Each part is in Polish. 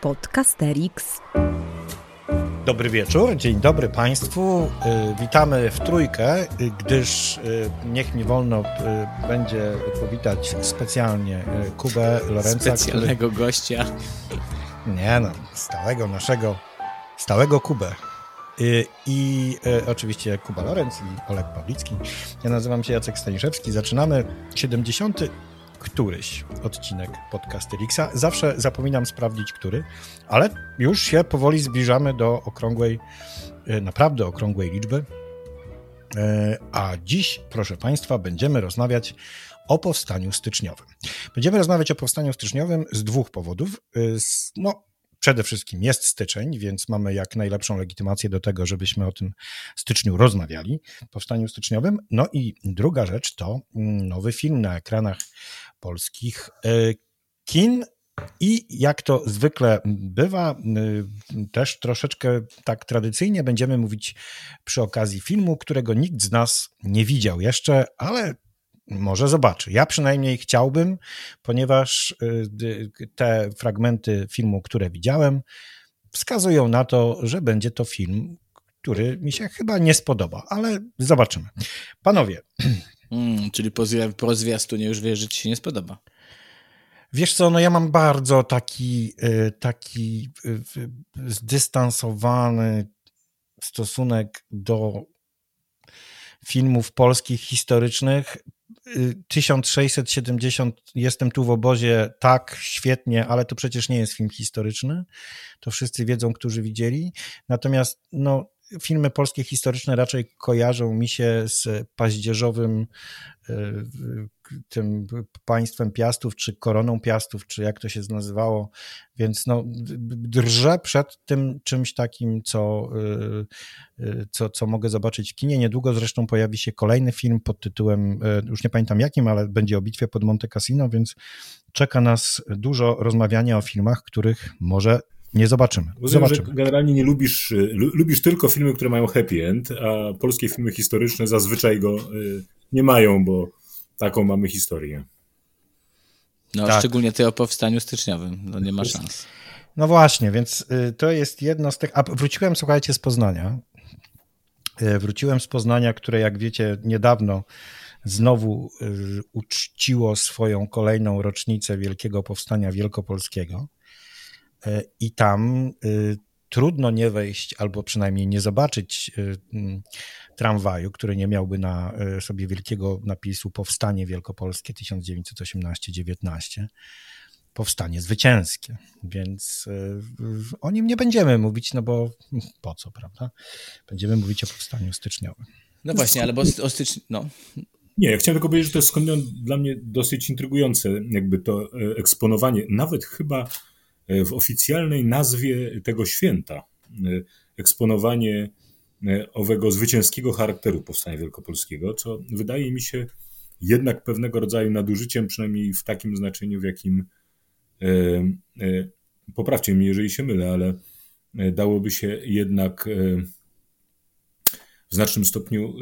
Podcasterix. Dobry wieczór, dzień dobry Państwu. Y, witamy w trójkę, y, gdyż y, niech mi wolno będzie powitać specjalnie Kubę Lorenza. Specjalnego który... gościa. Nie no, stałego naszego, stałego Kubę. I, i oczywiście Kuba Lorenz i Olek Pawlicki. Ja nazywam się Jacek Staniszewski. Zaczynamy 70 któryś odcinek Podcasteriksa. Zawsze zapominam sprawdzić, który, ale już się powoli zbliżamy do okrągłej, e, naprawdę okrągłej liczby. E, a dziś, proszę Państwa, będziemy rozmawiać o powstaniu styczniowym. Będziemy rozmawiać o powstaniu styczniowym z dwóch powodów. E, no, przede wszystkim jest styczeń, więc mamy jak najlepszą legitymację do tego, żebyśmy o tym styczniu rozmawiali, powstaniu styczniowym. No i druga rzecz to mm, nowy film na ekranach polskich e, kin. I jak to zwykle bywa, też troszeczkę tak tradycyjnie będziemy mówić przy okazji filmu, którego nikt z nas nie widział jeszcze, ale może zobaczy. Ja przynajmniej chciałbym, ponieważ y, te fragmenty filmu, które widziałem, wskazują na to, że będzie to film, który mi się chyba nie spodoba, ale zobaczymy. Panowie. Hmm, czyli po, po zwiastunie już wiesz, że ci się nie spodoba. Wiesz co, no ja mam bardzo taki, y, taki y, zdystansowany stosunek do filmów polskich historycznych, 1670 Jestem tu w obozie, tak, świetnie, ale to przecież nie jest film historyczny. To wszyscy wiedzą, którzy widzieli. Natomiast no, filmy polskie historyczne raczej kojarzą mi się z paździerzowym e, tym państwem Piastów, czy koroną Piastów, czy jak to się nazywało, więc no, drżę przed tym czymś takim, co, e, e, co, co mogę zobaczyć w kinie. Niedługo zresztą pojawi się kolejny film pod tytułem, już nie pamiętam jakim, ale będzie o bitwie pod Monte Cassino, więc czeka nas dużo rozmawiania o filmach, których może nie zobaczymy. Rozumiem, zobaczymy. że generalnie nie lubisz, y, lubisz tylko filmy, które mają happy end, a polskie filmy historyczne zazwyczaj go y, nie mają, bo taką mamy historię. No, tak. szczególnie ty o powstaniu styczniowym, no nie ma szans. No właśnie, więc y, to jest jedno z tych. A wróciłem, słuchajcie, z Poznania. Wróciłem z Poznania, które, jak wiecie, niedawno znowu uczciło swoją kolejną rocznicę Wielkiego Powstania Wielkopolskiego. E, i tam y, trudno nie wejść albo przynajmniej nie zobaczyć y, mm, tramwaju, który nie miałby na y, sobie wielkiego napisu Powstanie Wielkopolskie 1918-19. Powstanie zwycięskie, więc o nim nie będziemy mówić, no bo po co, prawda? Będziemy mówić o powstaniu styczniowym. No właśnie, ale bo o styczniu, no. Nie, ja chciałem tylko powiedzieć, że to jest skądinąd dla mnie dosyć intrygujące, jakby to eksponowanie, nawet chyba w oficjalnej nazwie tego święta e, eksponowanie e, owego zwycięskiego charakteru powstania wielkopolskiego, co wydaje mi się jednak pewnego rodzaju nadużyciem, przynajmniej w takim znaczeniu, w jakim poprawcie mnie, jeżeli się mylę, ale dałoby się jednak w znacznym stopniu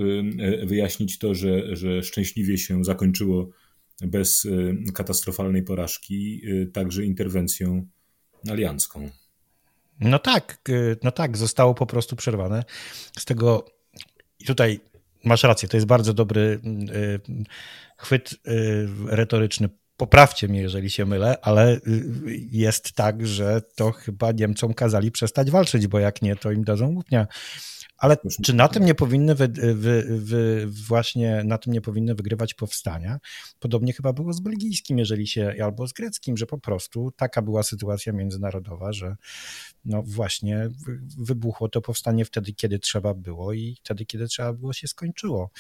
wyjaśnić to, że, że szczęśliwie się zakończyło bez katastrofalnej porażki, także interwencją aliancką. No tak, y, no tak, zostało po prostu przerwane. Z tego i tutaj masz rację, to jest bardzo dobry y, chwyt y, retoryczny. Poprawcie mnie, jeżeli się mylę, ale jest tak, że to chyba Niemcom kazali przestać walczyć, bo jak nie, to im dadzą łupnia. Ale czy na tym nie powinny wy, wy, wy, właśnie na tym nie powinny wygrywać powstania? Podobnie chyba było z belgijskim, jeżeli się, albo z greckim, że po prostu taka była sytuacja międzynarodowa, że no właśnie wybuchło to powstanie wtedy, kiedy trzeba było i wtedy, kiedy trzeba było się skończyło.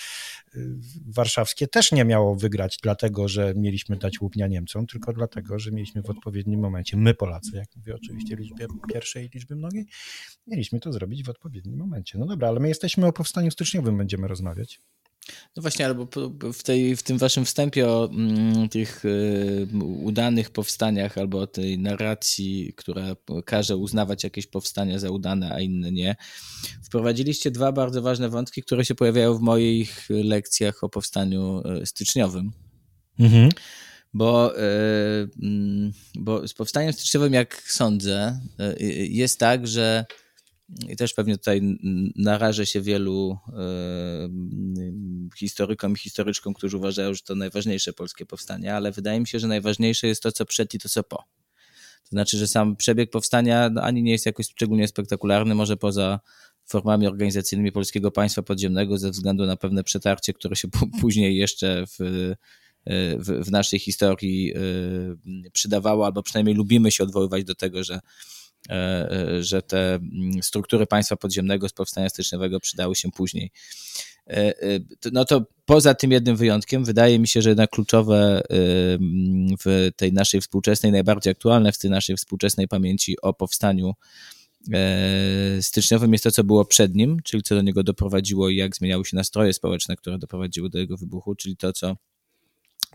Warszawskie też nie miało wygrać dlatego, że mieliśmy dać łupnia Niemcom, tylko dlatego, że mieliśmy w odpowiednim momencie, my Polacy, jak mówię oczywiście liczbie pierwszej liczby mnogiej, mieliśmy to zrobić w odpowiednim momencie. No dobra, ale my jesteśmy o powstaniu styczniowym będziemy rozmawiać. No właśnie, albo w, tej, w tym waszym wstępie o mm, tych y, udanych powstaniach, albo o tej narracji, która każe uznawać jakieś powstania za udane, a inne nie, wprowadziliście dwa bardzo ważne wątki, które się pojawiają w moich lekcjach o powstaniu y, styczniowym. Mhm. Bo, mm, bo z powstaniem styczniowym, jak sądzę, jest tak, że i też pewnie tutaj narażę się wielu historykom i historyczkom, którzy uważają, że to najważniejsze polskie powstanie, ale wydaje mi się, że najważniejsze jest to, co przed i to, co po. To znaczy, że sam przebieg powstania no, ani nie jest jakoś szczególnie spektakularny, może poza formami organizacyjnymi polskiego państwa podziemnego, ze względu na pewne przetarcie, które się później jeszcze w, w, w naszej historii y, przydawało, albo przynajmniej lubimy się odwoływać do tego, że E, e, że te mm, struktury państwa podziemnego z powstania styczniowego przydały się później. E, no to poza tym jednym wyjątkiem, wydaje mi się, że jednak kluczowe w tej naszej współczesnej, najbardziej aktualne w tej naszej współczesnej pamięci o powstaniu styczniowym jest to, co było przed nim, czyli co do niego doprowadziło i jak zmieniały się nastroje społeczne, które doprowadziły do jego wybuchu, czyli to, co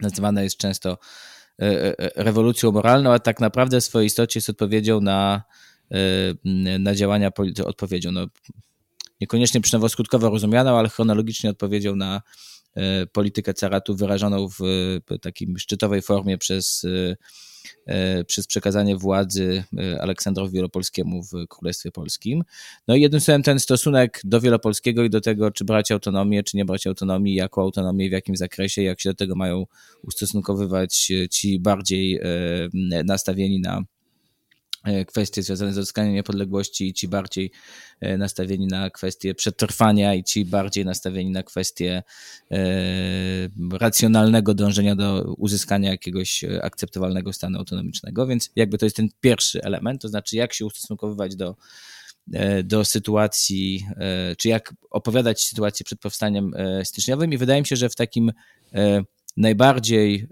nazywane jest często E, e, rewolucją moralną, a tak naprawdę w swojej istocie jest odpowiedzią na, e, na działania, odpowiedzią, no, niekoniecznie przynowo-skutkowo rozumianą, ale chronologicznie odpowiedzią na politykę caratu wyrażoną w takim szczytowej formie przez E, przez przekazanie władzy e, Aleksandrowi Wielopolskiemu w Królestwie Polskim. No i jednym słowem ten stosunek do Wielopolskiego i do tego, czy brać autonomię, czy nie brać autonomii, jaką autonomię, w jakim zakresie, jak się do tego mają ustosunkowywać ci bardziej e, nastawieni na E, kwestie związane z odzyskaniem niepodległości i ci bardziej e, nastawieni na kwestie przetrwania i ci bardziej nastawieni na kwestie e, racjonalnego dążenia do uzyskania jakiegoś akceptowalnego stanu autonomicznego. Więc jakby to jest ten pierwszy element, to znaczy jak się ustosunkowywać do, do sytuacji, czy jak opowiadać sytuację przed powstaniem styczniowym i wydaje mi się, że w takim najbardziej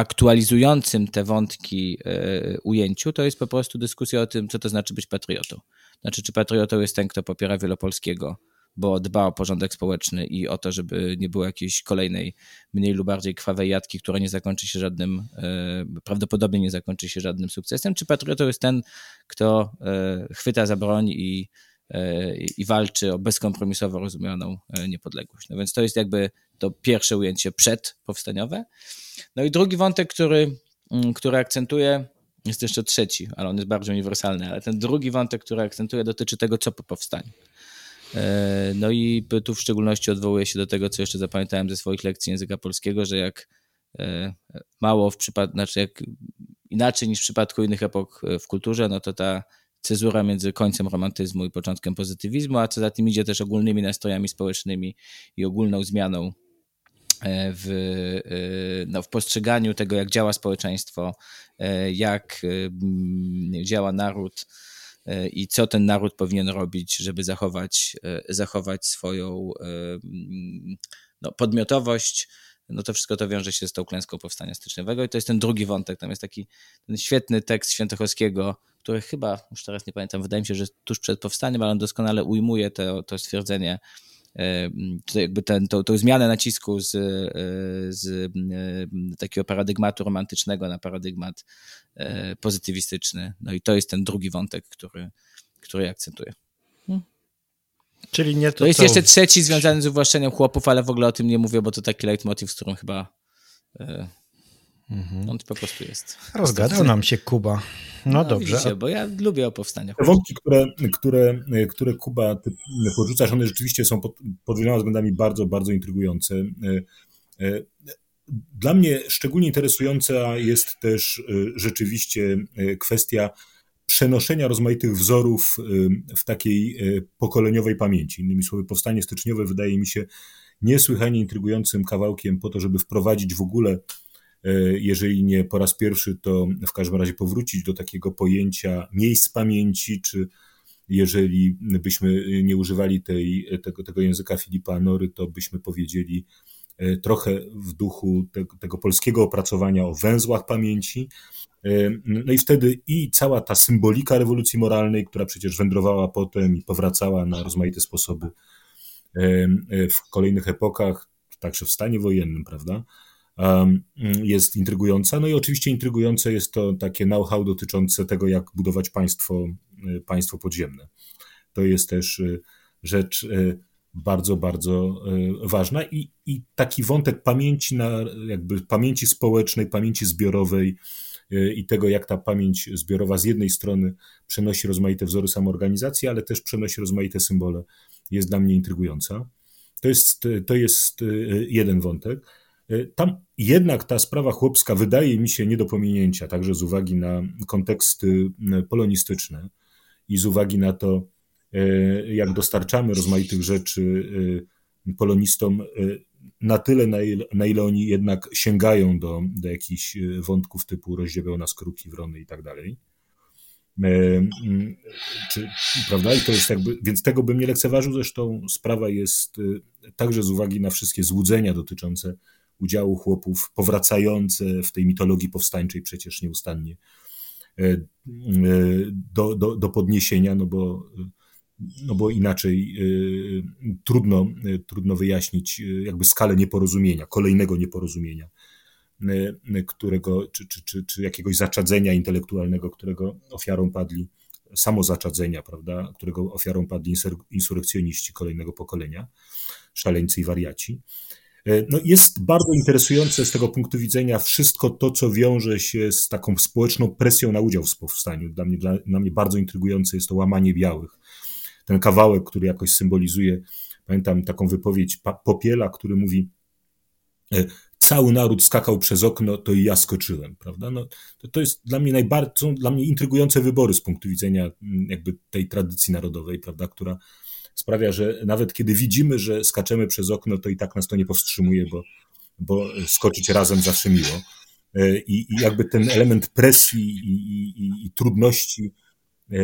aktualizującym te wątki e, ujęciu, to jest po prostu dyskusja o tym, co to znaczy być patriotą. Znaczy, czy patriotą jest ten, kto popiera Wielopolskiego, bo dba o porządek społeczny i o to, żeby nie było jakiejś kolejnej, mniej lub bardziej krwawej jatki, która nie zakończy się żadnym, e, prawdopodobnie nie zakończy się żadnym sukcesem, czy patriotą jest ten, kto e, chwyta za broń i i walczy o bezkompromisowo rozumianą niepodległość. No więc to jest jakby to pierwsze ujęcie przedpowstaniowe. No i drugi wątek, który, mm, który akcentuję, jest jeszcze trzeci, ale on jest bardziej uniwersalny, ale ten drugi wątek, który akcentuję, dotyczy tego, co po powstaniu. E, no i tu w szczególności odwołuję się do tego, co jeszcze zapamiętałem ze swoich lekcji języka polskiego, że jak e, mało w przypadku, znaczy jak inaczej niż w przypadku innych epok w kulturze, no to ta cezura między końcem romantyzmu i początkiem pozytywizmu, a co za tym idzie też ogólnymi nastrojami społecznymi i ogólną zmianą E, w, e, no, w postrzeganiu tego, jak działa społeczeństwo, e, jak działa naród i co ten naród powinien robić, żeby zachować, zachować swoją no, podmiotowość. No to wszystko to wiąże się z tą klęską powstania styczniowego i to jest ten drugi wątek. Tam jest taki ten świetny tekst Świętochowskiego, który chyba, już teraz nie pamiętam, wydaje mi się, że tuż przed powstaniem, ale on doskonale ujmuje to, to stwierdzenie jakby ten, tą, tą zmianę nacisku z, e, z e, takiego paradygmatu romantycznego na paradygmat e, pozytywistyczny. No i to jest ten drugi wątek, który, który akcentuję. Hmm. Czyli nie to, to jest co... jeszcze trzeci związany z uwłaszczeniem chłopów, ale w ogóle o tym nie mówię, bo to taki leitmotiv, z którym chyba Mhm. On po prostu jest. Rozgadał nam się Kuba. No, no dobrze. Widzicie, bo ja lubię o powstaniach. Te wątki, które, które, które Kuba ty porzucasz, one rzeczywiście są pod, pod wieloma względami bardzo, bardzo intrygujące. E, e, dla mnie szczególnie interesująca jest też e, rzeczywiście kwestia przenoszenia rozmaitych wzorów w takiej pokoleniowej pamięci. Innymi słowy, powstanie styczniowe wydaje mi się niesłychanie intrygującym kawałkiem po to, żeby wprowadzić w ogóle jeżeli nie po raz pierwszy, to w każdym razie powrócić do takiego pojęcia miejsc pamięci, czy jeżeli byśmy nie używali tej, tego, tego języka Filipa Nory, to byśmy powiedzieli e, trochę w duchu tego, tego polskiego opracowania o węzłach pamięci. E, no i wtedy i cała ta symbolika rewolucji moralnej, która przecież wędrowała potem i powracała na rozmaite sposoby w kolejnych epokach, także w stanie wojennym, prawda? Jest intrygująca. No i oczywiście intrygujące jest to takie know-how dotyczące tego, jak budować państwo, y, państwo podziemne. To jest też y, rzecz y, bardzo, bardzo ważna i, i taki wątek pamięci, na, jakby pamięci społecznej, pamięci zbiorowej i tego, jak ta pamięć zbiorowa z jednej strony przenosi rozmaite wzory samoorganizacji, ale też przenosi rozmaite symbole, jest dla mnie intrygująca. To jest, to jest jeden wątek. Tam jednak ta sprawa chłopska wydaje mi się nie do pominięcia, także z uwagi na konteksty polonistyczne i z uwagi na to, e, jak dostarczamy rozmaitych rzeczy e, polonistom, e, na tyle, na ile, na ile oni jednak sięgają do, do jakichś wątków typu rozdziewiał nas kruki, wrony i tak dalej. Czy, prawda? I to jest jakby, więc tego bym nie lekceważył. Zresztą sprawa jest także z uwagi na wszystkie złudzenia dotyczące udziału chłopów, powracające w tej mitologii powstańczej przecież nieustannie e, e, do, do, do podniesienia, no bo, no bo inaczej e, trudno, trudno wyjaśnić jakby skalę nieporozumienia, kolejnego nieporozumienia, którego, czy, czy, czy, czy jakiegoś zaczadzenia intelektualnego, którego ofiarą padli, samozaczadzenia, prawda, którego ofiarą padli insurrekcjoniści kolejnego pokolenia, szaleńcy i wariaci. E, no jest bardzo interesujące z tego punktu widzenia wszystko to, co wiąże się z taką społeczną presją na udział w powstaniu. Dla mnie, dla, dla mnie bardzo intrygujące jest to łamanie białych. Ten kawałek, który jakoś symbolizuje, pamiętam taką wypowiedź Popiela, który mówi e, cały naród skakał przez okno, to i ja skoczyłem, prawda? No, to, to jest dla mnie najbardziej, dla mnie intrygujące wybory z punktu widzenia jakby tej tradycji narodowej, prawda, która sprawia, że nawet kiedy widzimy, że skaczemy przez okno, to i tak nas to nie powstrzymuje, bo, bo skoczyć razem zawsze miło. E, I, i jakby ten element presji i, i, i trudności e,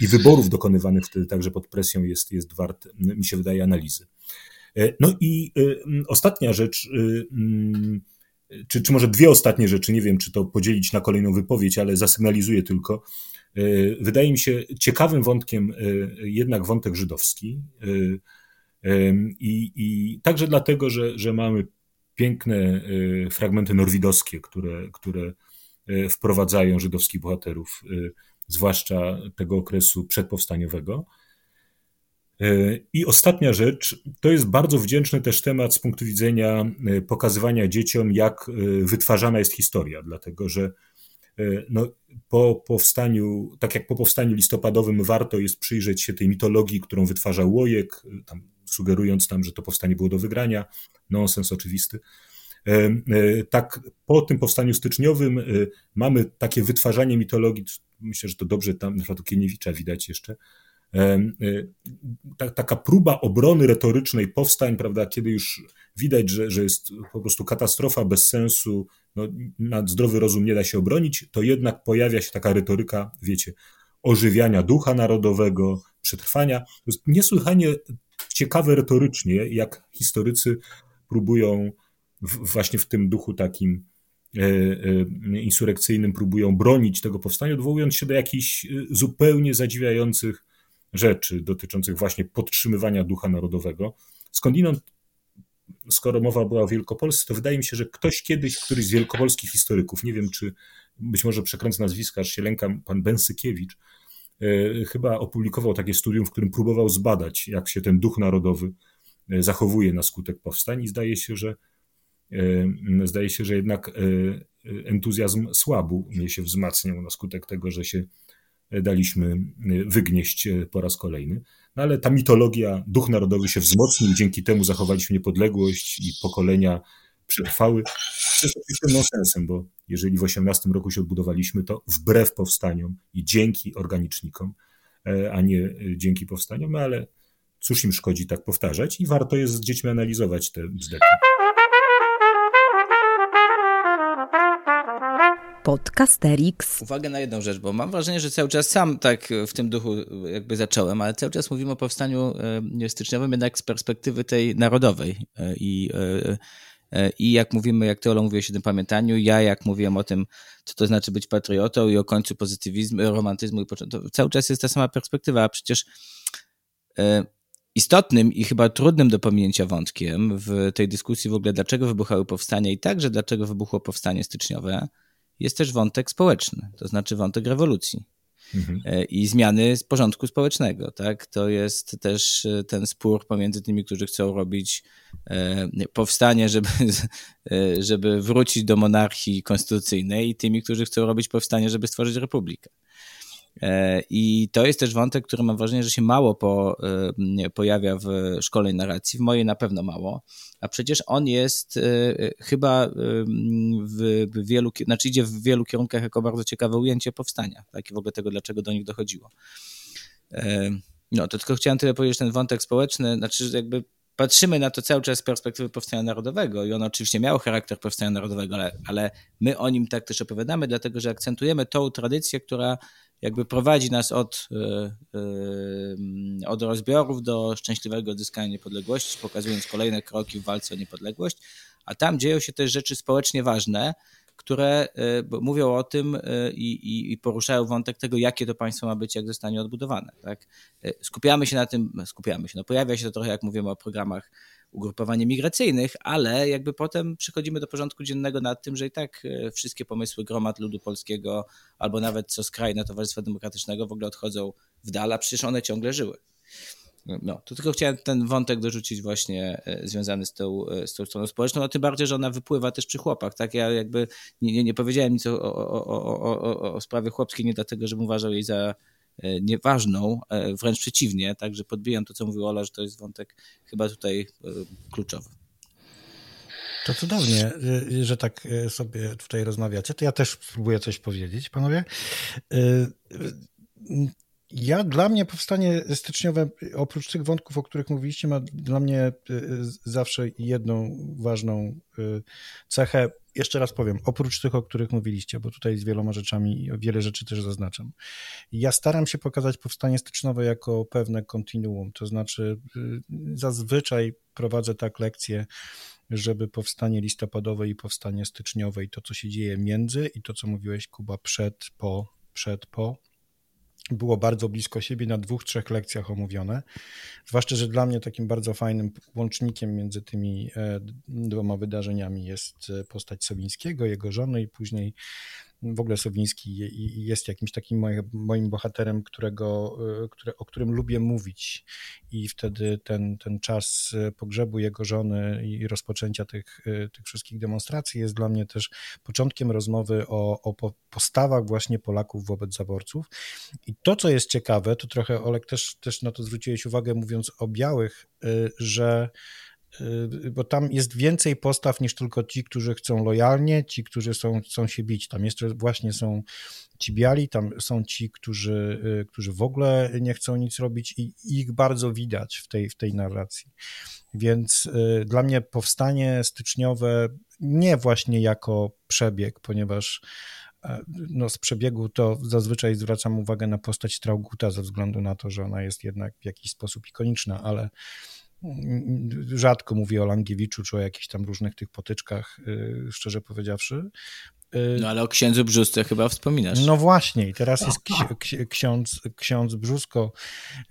i, wyborów dokonywanych wtedy także pod presją jest, jest wart, mi się wydaje, analizy. E, no i ostatnia rzecz, czy, czy może dwie ostatnie rzeczy, nie wiem, czy to podzielić na kolejną wypowiedź, ale zasygnalizuję tylko, wydaje mi się ciekawym wątkiem e, jednak wątek żydowski. E, I, i także dlatego, że, że mamy piękne fragmenty norwidowskie, które, które wprowadzają żydowskich bohaterów, zwłaszcza tego okresu przedpowstaniowego. I ostatnia rzecz, to jest bardzo wdzięczny też temat z punktu widzenia pokazywania dzieciom, jak wytwarzana jest historia, dlatego że E, no, po powstaniu, tak jak po powstaniu listopadowym, warto jest przyjrzeć się tej mitologii, którą wytwarzał Łojek, e, tam, sugerując nam, że to powstanie było do wygrania. Nonsens oczywisty. E, tak, po tym powstaniu styczniowym mamy takie wytwarzanie mitologii, myślę, że to dobrze tam na przykład Kieniewicza widać jeszcze, taka próba obrony retorycznej powstań, prawda, kiedy już widać, że, że jest po prostu katastrofa bez sensu, no, na zdrowy rozum nie da się obronić, to jednak pojawia się taka retoryka, wiecie, ożywiania ducha narodowego, przetrwania. To jest niesłychanie ciekawe retorycznie, jak historycy próbują w, właśnie w tym duchu takim e, e, insurekcyjnym próbują bronić tego powstania, odwołując się do jakichś e, zupełnie zadziwiających rzeczy dotyczących właśnie podtrzymywania ducha narodowego. Skądinąd skoro mowa była o Wielkopolsce, to wydaje mi się, że ktoś kiedyś, któryś z wielkopolskich historyków, nie wiem czy być może przekręcę nazwiska, aż się lękam, pan Bensykiewicz, e, chyba opublikował takie studium, w którym próbował zbadać, jak się ten duch narodowy e, zachowuje na skutek powstań i zdaje się, że e, zdaje się, że jednak entuzjazm słabu się wzmacniał na skutek tego, że się daliśmy wygnieść po raz kolejny. No ale ta mitologia, duch narodowy się wzmocnił, dzięki temu zachowaliśmy niepodległość i pokolenia przetrwały. To jest oczywiście nonsensem, bo jeżeli w 18 roku się odbudowaliśmy, to wbrew powstaniom i dzięki organicznikom, e, a nie e, dzięki powstaniom, no ale cóż im szkodzi tak powtarzać i warto jest z dziećmi analizować te bzdety. Podcasterix. Uwaga na jedną rzecz, bo mam wrażenie, że cały czas sam tak w tym duchu jakby zacząłem, ale cały czas mówimy o powstaniu e, styczniowym jednak z perspektywy tej narodowej e, i e, i jak mówimy, jak teolog mówi o świętym pamiętaniu, ja jak mówiłem o tym, co to znaczy być patriotą i o końcu pozytywizmu, romantyzmu, i to cały czas jest ta sama perspektywa, a przecież istotnym i chyba trudnym do pominięcia wątkiem w tej dyskusji w ogóle, dlaczego wybuchały powstania i także dlaczego wybuchło powstanie styczniowe, jest też wątek społeczny, to znaczy wątek rewolucji. mhm. E, i zmiany porządku społecznego. Tak? To jest też e, ten spór pomiędzy tymi, którzy chcą robić e, powstanie, żeby, żeby wrócić do monarchii konstytucyjnej, i tymi, którzy chcą robić powstanie, żeby stworzyć republikę. E, I to jest też wątek, który mam wrażenie, że się mało po, e, pojawia w szkolnej narracji, w mojej na pewno mało, a przecież on jest e, chyba w wielu, znaczy idzie w wielu kierunkach jako bardzo ciekawe ujęcie powstania, tak i w ogóle tego, dlaczego do nich dochodziło. No, to tylko chciałem tyle powiedzieć, ten wątek społeczny, znaczy jakby patrzymy na to cały czas z perspektywy powstania narodowego i on oczywiście miał charakter powstania narodowego, ale, ale my o nim tak też opowiadamy, dlatego że akcentujemy tą tradycję, która jakby prowadzi nas od, e, e, od rozbiorów do szczęśliwego odzyskania niepodległości, pokazując kolejne kroki w walce o niepodległość, a tam dzieją się też rzeczy społecznie ważne, które e, mówią o tym i, i, poruszają wątek tego, jakie to państwo ma być, jak zostanie odbudowane. Tak? Skupiamy się na tym, skupiamy się, no pojawia się to trochę, jak mówimy o programach ugrupowań migracyjnych, ale jakby potem przychodzimy do porządku dziennego nad tym, że i tak e, wszystkie pomysły gromad ludu polskiego albo nawet co skrajne Towarzystwa Demokratycznego w ogóle odchodzą w dal, a przecież one ciągle żyły. No, to tylko chciałem ten wątek dorzucić właśnie e, związany z tą, e, z tą stroną społeczną, a tym bardziej, że ona wypływa też przy chłopach, tak? Ja jakby nie, nie, nie powiedziałem nic o, o, o, o, o sprawie chłopskiej, nie dlatego, żebym uważał jej za nieważną, e, wręcz przeciwnie, także podbijam to, co mówił Ola, że to jest wątek chyba tutaj e, kluczowy. To cudownie, że tak sobie tutaj rozmawiacie. To ja też spróbuję coś powiedzieć, panowie. Ja, dla mnie powstanie styczniowe, oprócz tych wątków, o których mówiliście, ma dla mnie zawsze jedną ważną cechę jeszcze raz powiem, oprócz tych, o których mówiliście, bo tutaj z wieloma rzeczami, wiele rzeczy też zaznaczam. Ja staram się pokazać powstanie styczniowe jako pewne kontinuum, to znaczy y, zazwyczaj prowadzę tak lekcje, żeby powstanie listopadowe i powstanie styczniowe i to, co się dzieje między i to, co mówiłeś, Kuba, przed, po, przed, po, było bardzo blisko siebie, na dwóch, trzech lekcjach omówione. Zwłaszcza, że dla mnie takim bardzo fajnym łącznikiem między tymi e, dwoma wydarzeniami jest e, postać Sowińskiego, jego żony i później w ogóle Sowiński jest jakimś takim moim bohaterem, którego, e, które, o którym lubię mówić i wtedy ten, ten czas pogrzebu jego żony i rozpoczęcia tych, tych wszystkich demonstracji jest dla mnie też początkiem rozmowy o, o postawach właśnie Polaków wobec zaborców. I to, co jest ciekawe, to trochę Olek też, też na to zwróciłeś uwagę mówiąc o białych, y, że Y, bo tam jest więcej postaw niż tylko ci, którzy chcą lojalnie, ci, którzy są, chcą się bić. Tam jeszcze właśnie są ci biali, tam są ci, którzy, y, którzy w ogóle nie chcą nic robić i ich bardzo widać w tej, w tej narracji. Więc y, dla mnie powstanie styczniowe nie właśnie jako przebieg, ponieważ e, no, z przebiegu to zazwyczaj zwracam uwagę na postać Trauguta ze względu na to, że ona jest jednak w jakiś sposób ikoniczna, ale rzadko mówię o Langiewiczu czy o jakichś tam różnych tych potyczkach, y, szczerze powiedziawszy. Y, no ale o księdzu Brzusce chyba wspominasz. No właśnie i teraz jest ksiądz, ksiądz Brzusko,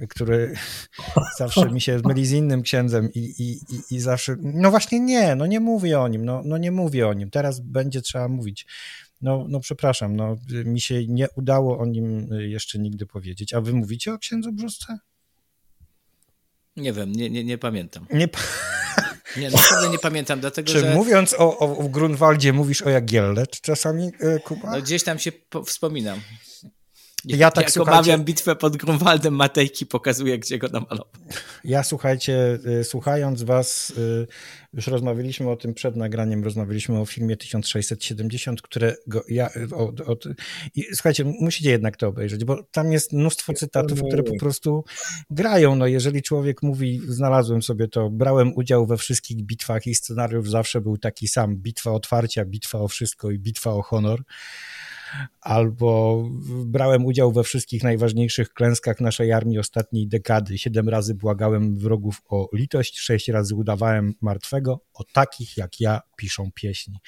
który zawsze mi się myli z innym księdzem i, i, i, i zawsze, no właśnie nie, no nie mówię o nim, no, no nie mówię o nim, teraz będzie trzeba mówić. No, no przepraszam, no mi się nie udało o nim jeszcze nigdy powiedzieć. A wy mówicie o księdzu Brzusce? Nie wiem, nie, nie, nie pamiętam. Nie, pa... nie naprawdę nie pamiętam, dlatego Czy że... mówiąc o, o Grunwaldzie mówisz o Jagielle czasami, e, Kuba? No, gdzieś tam się wspominam. Ja tak, Jak słuchajcie... omawiam bitwę pod Grunwaldem, Matejki pokazuje, gdzie go namalował. Ja słuchajcie, y, słuchając was, y, już rozmawialiśmy o tym przed nagraniem, rozmawialiśmy o filmie 1670, którego ja... O, o, i, słuchajcie, musicie jednak to obejrzeć, bo tam jest mnóstwo cytatów, które po prostu grają. No jeżeli człowiek mówi, znalazłem sobie to, brałem udział we wszystkich bitwach i scenariusz zawsze był taki sam, bitwa otwarcia, bitwa o wszystko i bitwa o honor, albo brałem udział we wszystkich najważniejszych klęskach naszej armii ostatniej dekady. Siedem razy błagałem wrogów o litość, sześć razy udawałem martwego. O takich jak ja piszą pieśni.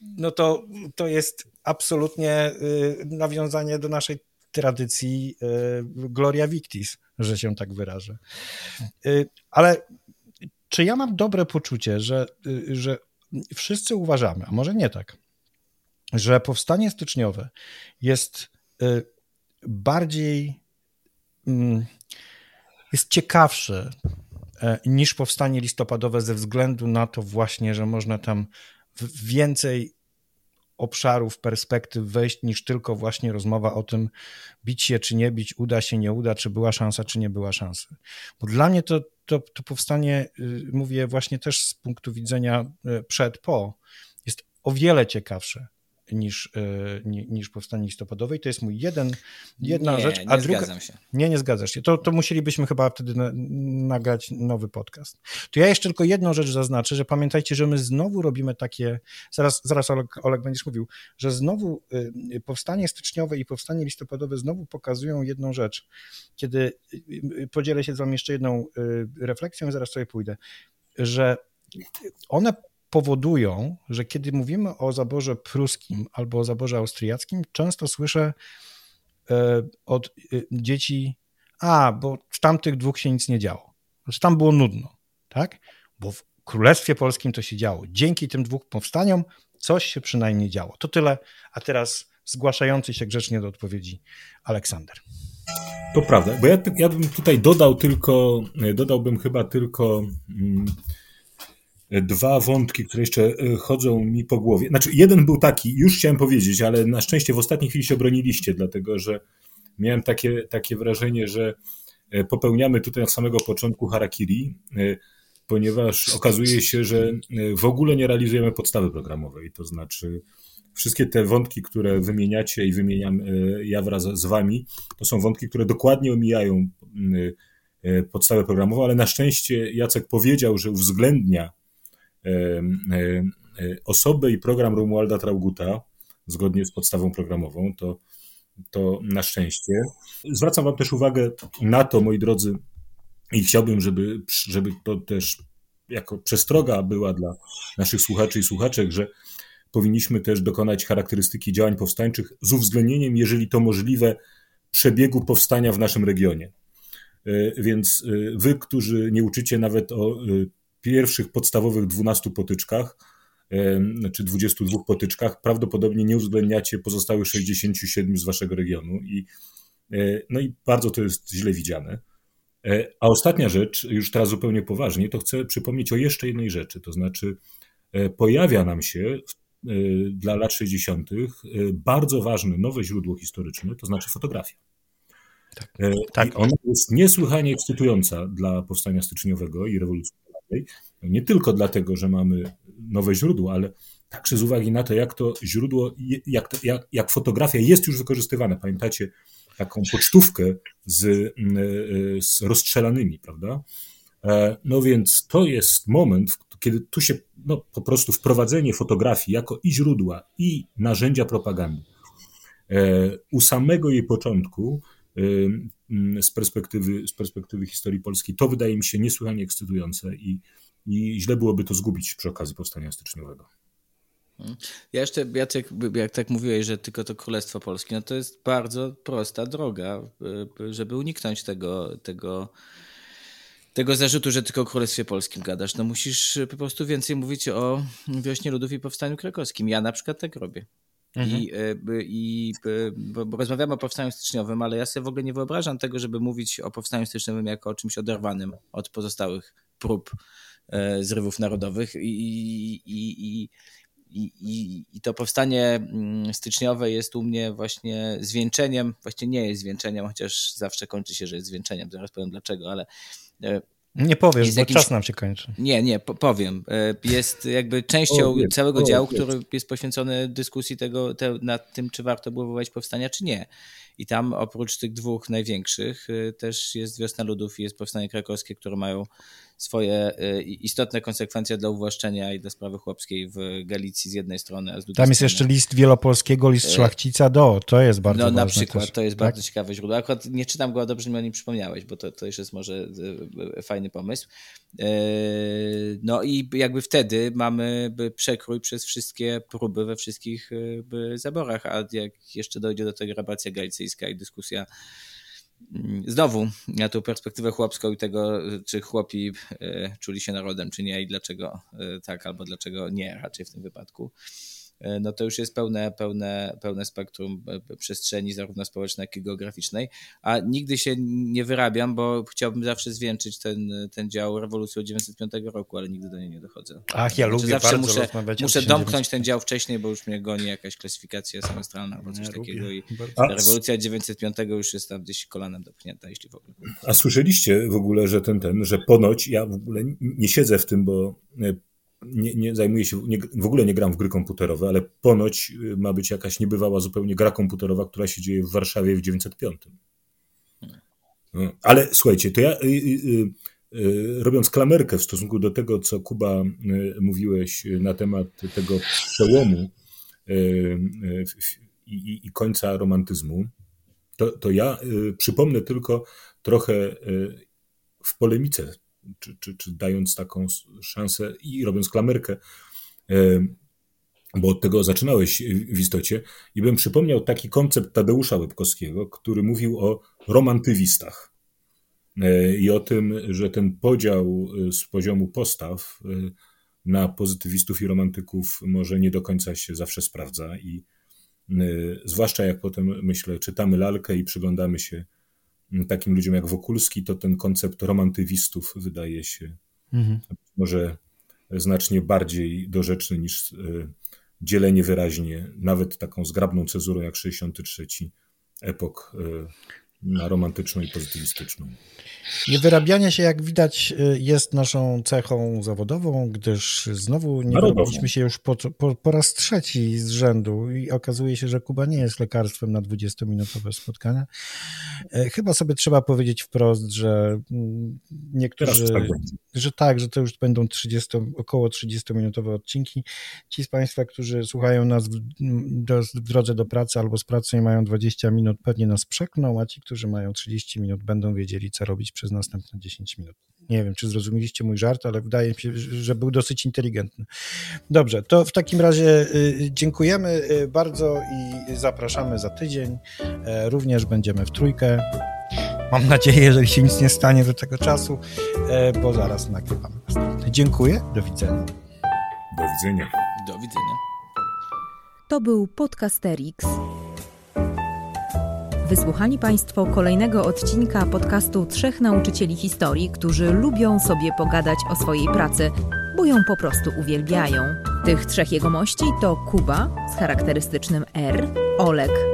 No to, to jest absolutnie y, nawiązanie do naszej tradycji y, Gloria Victis, że się tak wyrażę. Y, ale czy ja mam dobre poczucie, że, że wszyscy uważamy, a może nie tak, że powstanie styczniowe jest y, bardziej mm, jest ciekawsze e, niż powstanie listopadowe ze względu na to właśnie, że można tam więcej obszarów, perspektyw wejść niż tylko właśnie rozmowa o tym, bić się czy nie bić, uda się, nie uda, czy była szansa, czy nie była szansy. Bo dla mnie to, to, to powstanie, y, mówię właśnie też z punktu widzenia y, przed, po, jest o wiele ciekawsze niż, e, niż powstanie listopadowe i to jest mój jeden, jedna nie, rzecz, a nie druga... Zgadzam się. Nie, nie zgadzasz się. To, to musielibyśmy chyba wtedy na, nagrać nowy podcast. To ja jeszcze tylko jedną rzecz zaznaczę, że pamiętajcie, że my znowu robimy takie, zaraz, zaraz Oleg, Oleg będziesz mówił, że znowu y, powstanie styczniowe i powstanie listopadowe znowu pokazują jedną rzecz. Kiedy y, y, podzielę się z wami jeszcze jedną refleksją, zaraz sobie pójdę, że one powodują, że kiedy mówimy o zaborze pruskim albo o zaborze austriackim, często słyszę e, od e, dzieci, a, bo w tamtych dwóch się nic nie działo. Znaczy tam było nudno, tak? Bo w Królestwie Polskim to się działo. Dzięki tym dwóch powstaniom coś się przynajmniej działo. To tyle, a teraz zgłaszający się grzecznie do odpowiedzi Aleksander. To prawda, bo ja, ja bym tutaj dodał tylko, dodałbym chyba tylko mm, dwa wątki, które jeszcze e, chodzą mi po głowie. Znaczy, jeden był taki, już chciałem powiedzieć, ale na szczęście w ostatniej chwili się obroniliście, dlatego że miałem takie, takie wrażenie, że e, popełniamy tutaj od samego początku harakiri, e, ponieważ okazuje się, że w ogóle nie realizujemy podstawy programowej. To znaczy, wszystkie te wątki, które wymieniacie i wymieniam ja wraz z wami, to są wątki, które dokładnie omijają podstawę programową, ale na szczęście Jacek powiedział, że uwzględnia osobę i program Romualda Trauguta, zgodnie z podstawą programową, to, to na szczęście. Zwracam Wam też uwagę na to, moi drodzy, i chciałbym, żeby, żeby to też jako przestroga była dla naszych słuchaczy i słuchaczek, że powinniśmy też dokonać charakterystyki działań powstańczych z uwzględnieniem, jeżeli to możliwe, przebiegu powstania w naszym regionie. E, więc e, wy, którzy nie uczycie nawet o e, pierwszych podstawowych 12 potyczkach, czy 22 potyczkach, prawdopodobnie nie uwzględniacie pozostałych 67 z waszego regionu i, e, no i bardzo to jest źle widziane. E, a ostatnia rzecz, już teraz zupełnie poważnie, to chcę przypomnieć o jeszcze jednej rzeczy, to znaczy e, pojawia nam się dla lat 60. bardzo ważne nowe źródło historyczne, to znaczy fotografia. Tak, tak. I ona jest niesłychanie ekscytująca dla powstania styczniowego i rewolucji nie tylko dlatego, że mamy nowe źródło, ale także z uwagi na to, jak to źródło, jak, to, jak, jak fotografia jest już wykorzystywana. Pamiętacie taką pocztówkę z, e, z rozstrzelanymi, prawda? E, no więc to jest moment, kiedy tu się no, po prostu wprowadzenie fotografii jako i źródła, i narzędzia propagandy e, u samego jej początku z perspektywy, z perspektywy historii polskiej, to wydaje mi się niesłychanie ekscytujące i, i źle byłoby to zgubić przy okazji powstania styczniowego. Ja jeszcze, Jacek, jak tak mówiłeś, że tylko to Królestwo Polskie, no to jest bardzo prosta droga, żeby uniknąć tego, tego, tego zarzutu, że tylko o Królestwie Polskim gadasz. No musisz po prostu więcej mówić o wiośnie ludów i powstaniu krakowskim. Ja na przykład tak robię. Mhm. I, i bo, bo rozmawiamy o powstaniu styczniowym, ale ja sobie w ogóle nie wyobrażam tego, żeby mówić o powstaniu styczniowym jako o czymś oderwanym od pozostałych prób E, zrywów narodowych i, i, i, i, to powstanie mm, styczniowe jest u mnie właśnie zwieńczeniem, właściwie nie jest zwieńczeniem, chociaż zawsze kończy się, że jest zwieńczeniem, zaraz powiem dlaczego, ale e, nie powiesz, bo jakimś... czas nam się kończy. Nie, nie, powiem. E, jest jakby częścią o, całego o, działu, który jest poświęcony dyskusji tego, te, nad tym, czy warto było wywołać powstania, czy nie. I tam oprócz tych dwóch największych też jest Wiosna Ludów i jest Powstanie Krakowskie, które mają swoje y, istotne konsekwencje dla uwłaszczenia i dla sprawy chłopskiej w Galicji z jednej strony, a z drugiej Tam jest strony... jeszcze list wielopolskiego, list y, szlachcica do, to jest bardzo no, ważne na przykład, też, to jest tak? bardzo ciekawe źródło. Akurat nie czytam go, a dobrze mi o nim przypomniałeś, bo to, to już jest może y, fajny pomysł. No i jakby wtedy mamy przekrój przez wszystkie próby we wszystkich zaborach, a jak jeszcze dojdzie do tego rabacja galicyjska i dyskusja znowu na tą perspektywę chłopską i tego, czy chłopi e, czuli się narodem, czy nie i dlaczego e, tak, albo dlaczego nie raczej w tym wypadku. E, no to już jest pełne, pełne, pełne spektrum e, przestrzeni, zarówno społecznej, jak i geograficznej. A nigdy się nie wyrabiam, bo chciałbym zawsze zwieńczyć ten, ten dział rewolucji od 905 roku, ale nigdy do niej nie dochodzę. Ach, ja Znaczy, lubię zawsze bardzo muszę, rozmawiać o muszę 1900. domknąć ten dział wcześniej, bo już mnie goni jakaś klasyfikacja semestralna albo coś Ja takiego lubię i ta rewolucja 905 już jest tam gdzieś kolanem dopchnięta, jeśli w ogóle. A słyszeliście w ogóle, że ten, ten, że ponoć, ja w ogóle nie siedzę w tym, bo e, nie, nie zajmuję się, nie, w ogóle nie gram w gry komputerowe, ale ponoć e, ma być jakaś niebywała zupełnie gra komputerowa, która się dzieje w Warszawie w 905. No, Ale słuchajcie, to ja y, y, y, robiąc klamerkę w stosunku do tego, co Kuba y, mówiłeś na temat tego przełomu y, y, i, końca romantyzmu, to, to ja y, przypomnę tylko trochę y, w polemice, czy, czy, czy dając taką szansę i robiąc klamerkę, y, bo od tego zaczynałeś w istocie, i bym przypomniał taki koncept Tadeusza Łebkowskiego, który mówił o romantywistach. Y, I o tym, że ten podział y, z poziomu postaw na pozytywistów i romantyków może nie do końca się zawsze sprawdza. I zwłaszcza jak potem, myślę, czytamy lalkę i przyglądamy się takim ludziom jak Wokulski, to ten koncept romantywistów wydaje się Mhm. może znacznie bardziej dorzeczny niż y, dzielenie wyraźnie, nawet taką zgrabną cezurą jak 63 epok y, na romantyczną i pozytywistyczną. Niewyrabianie się, jak widać, y, jest naszą cechą zawodową, gdyż znowu nie wyrobiliśmy się już po, po, po raz trzeci z rzędu i okazuje się, że Kuba nie jest lekarstwem na 20-minutowe spotkania. E, Chyba sobie trzeba powiedzieć wprost, że mm, niektórzy, tak. Że tak, że to już będą 30, około 30-minutowe odcinki. Ci z Państwa, którzy słuchają nas w, do, w drodze do pracy albo z pracy i mają 20 minut, pewnie nas przekną, a ci, którzy mają 30 minut, będą wiedzieli, co robić przez następne 10 minut. Nie wiem, czy zrozumieliście mój żart, ale wydaje mi się, że był dosyć inteligentny. Dobrze, to w takim razie y, dziękujemy y, bardzo i zapraszamy za tydzień. E, Również będziemy w trójkę. Mam nadzieję, że się nic nie stanie do tego czasu, e, bo zaraz nagrywamy następny. Dziękuję, do widzenia. Do widzenia. Do widzenia. To był Podcasterix. Wysłuchali Państwo kolejnego odcinka podcastu Trzech Nauczycieli Historii, którzy lubią sobie pogadać o swojej pracy, bo ją po prostu uwielbiają. Tych trzech jegomości to Kuba z charakterystycznym R, Olek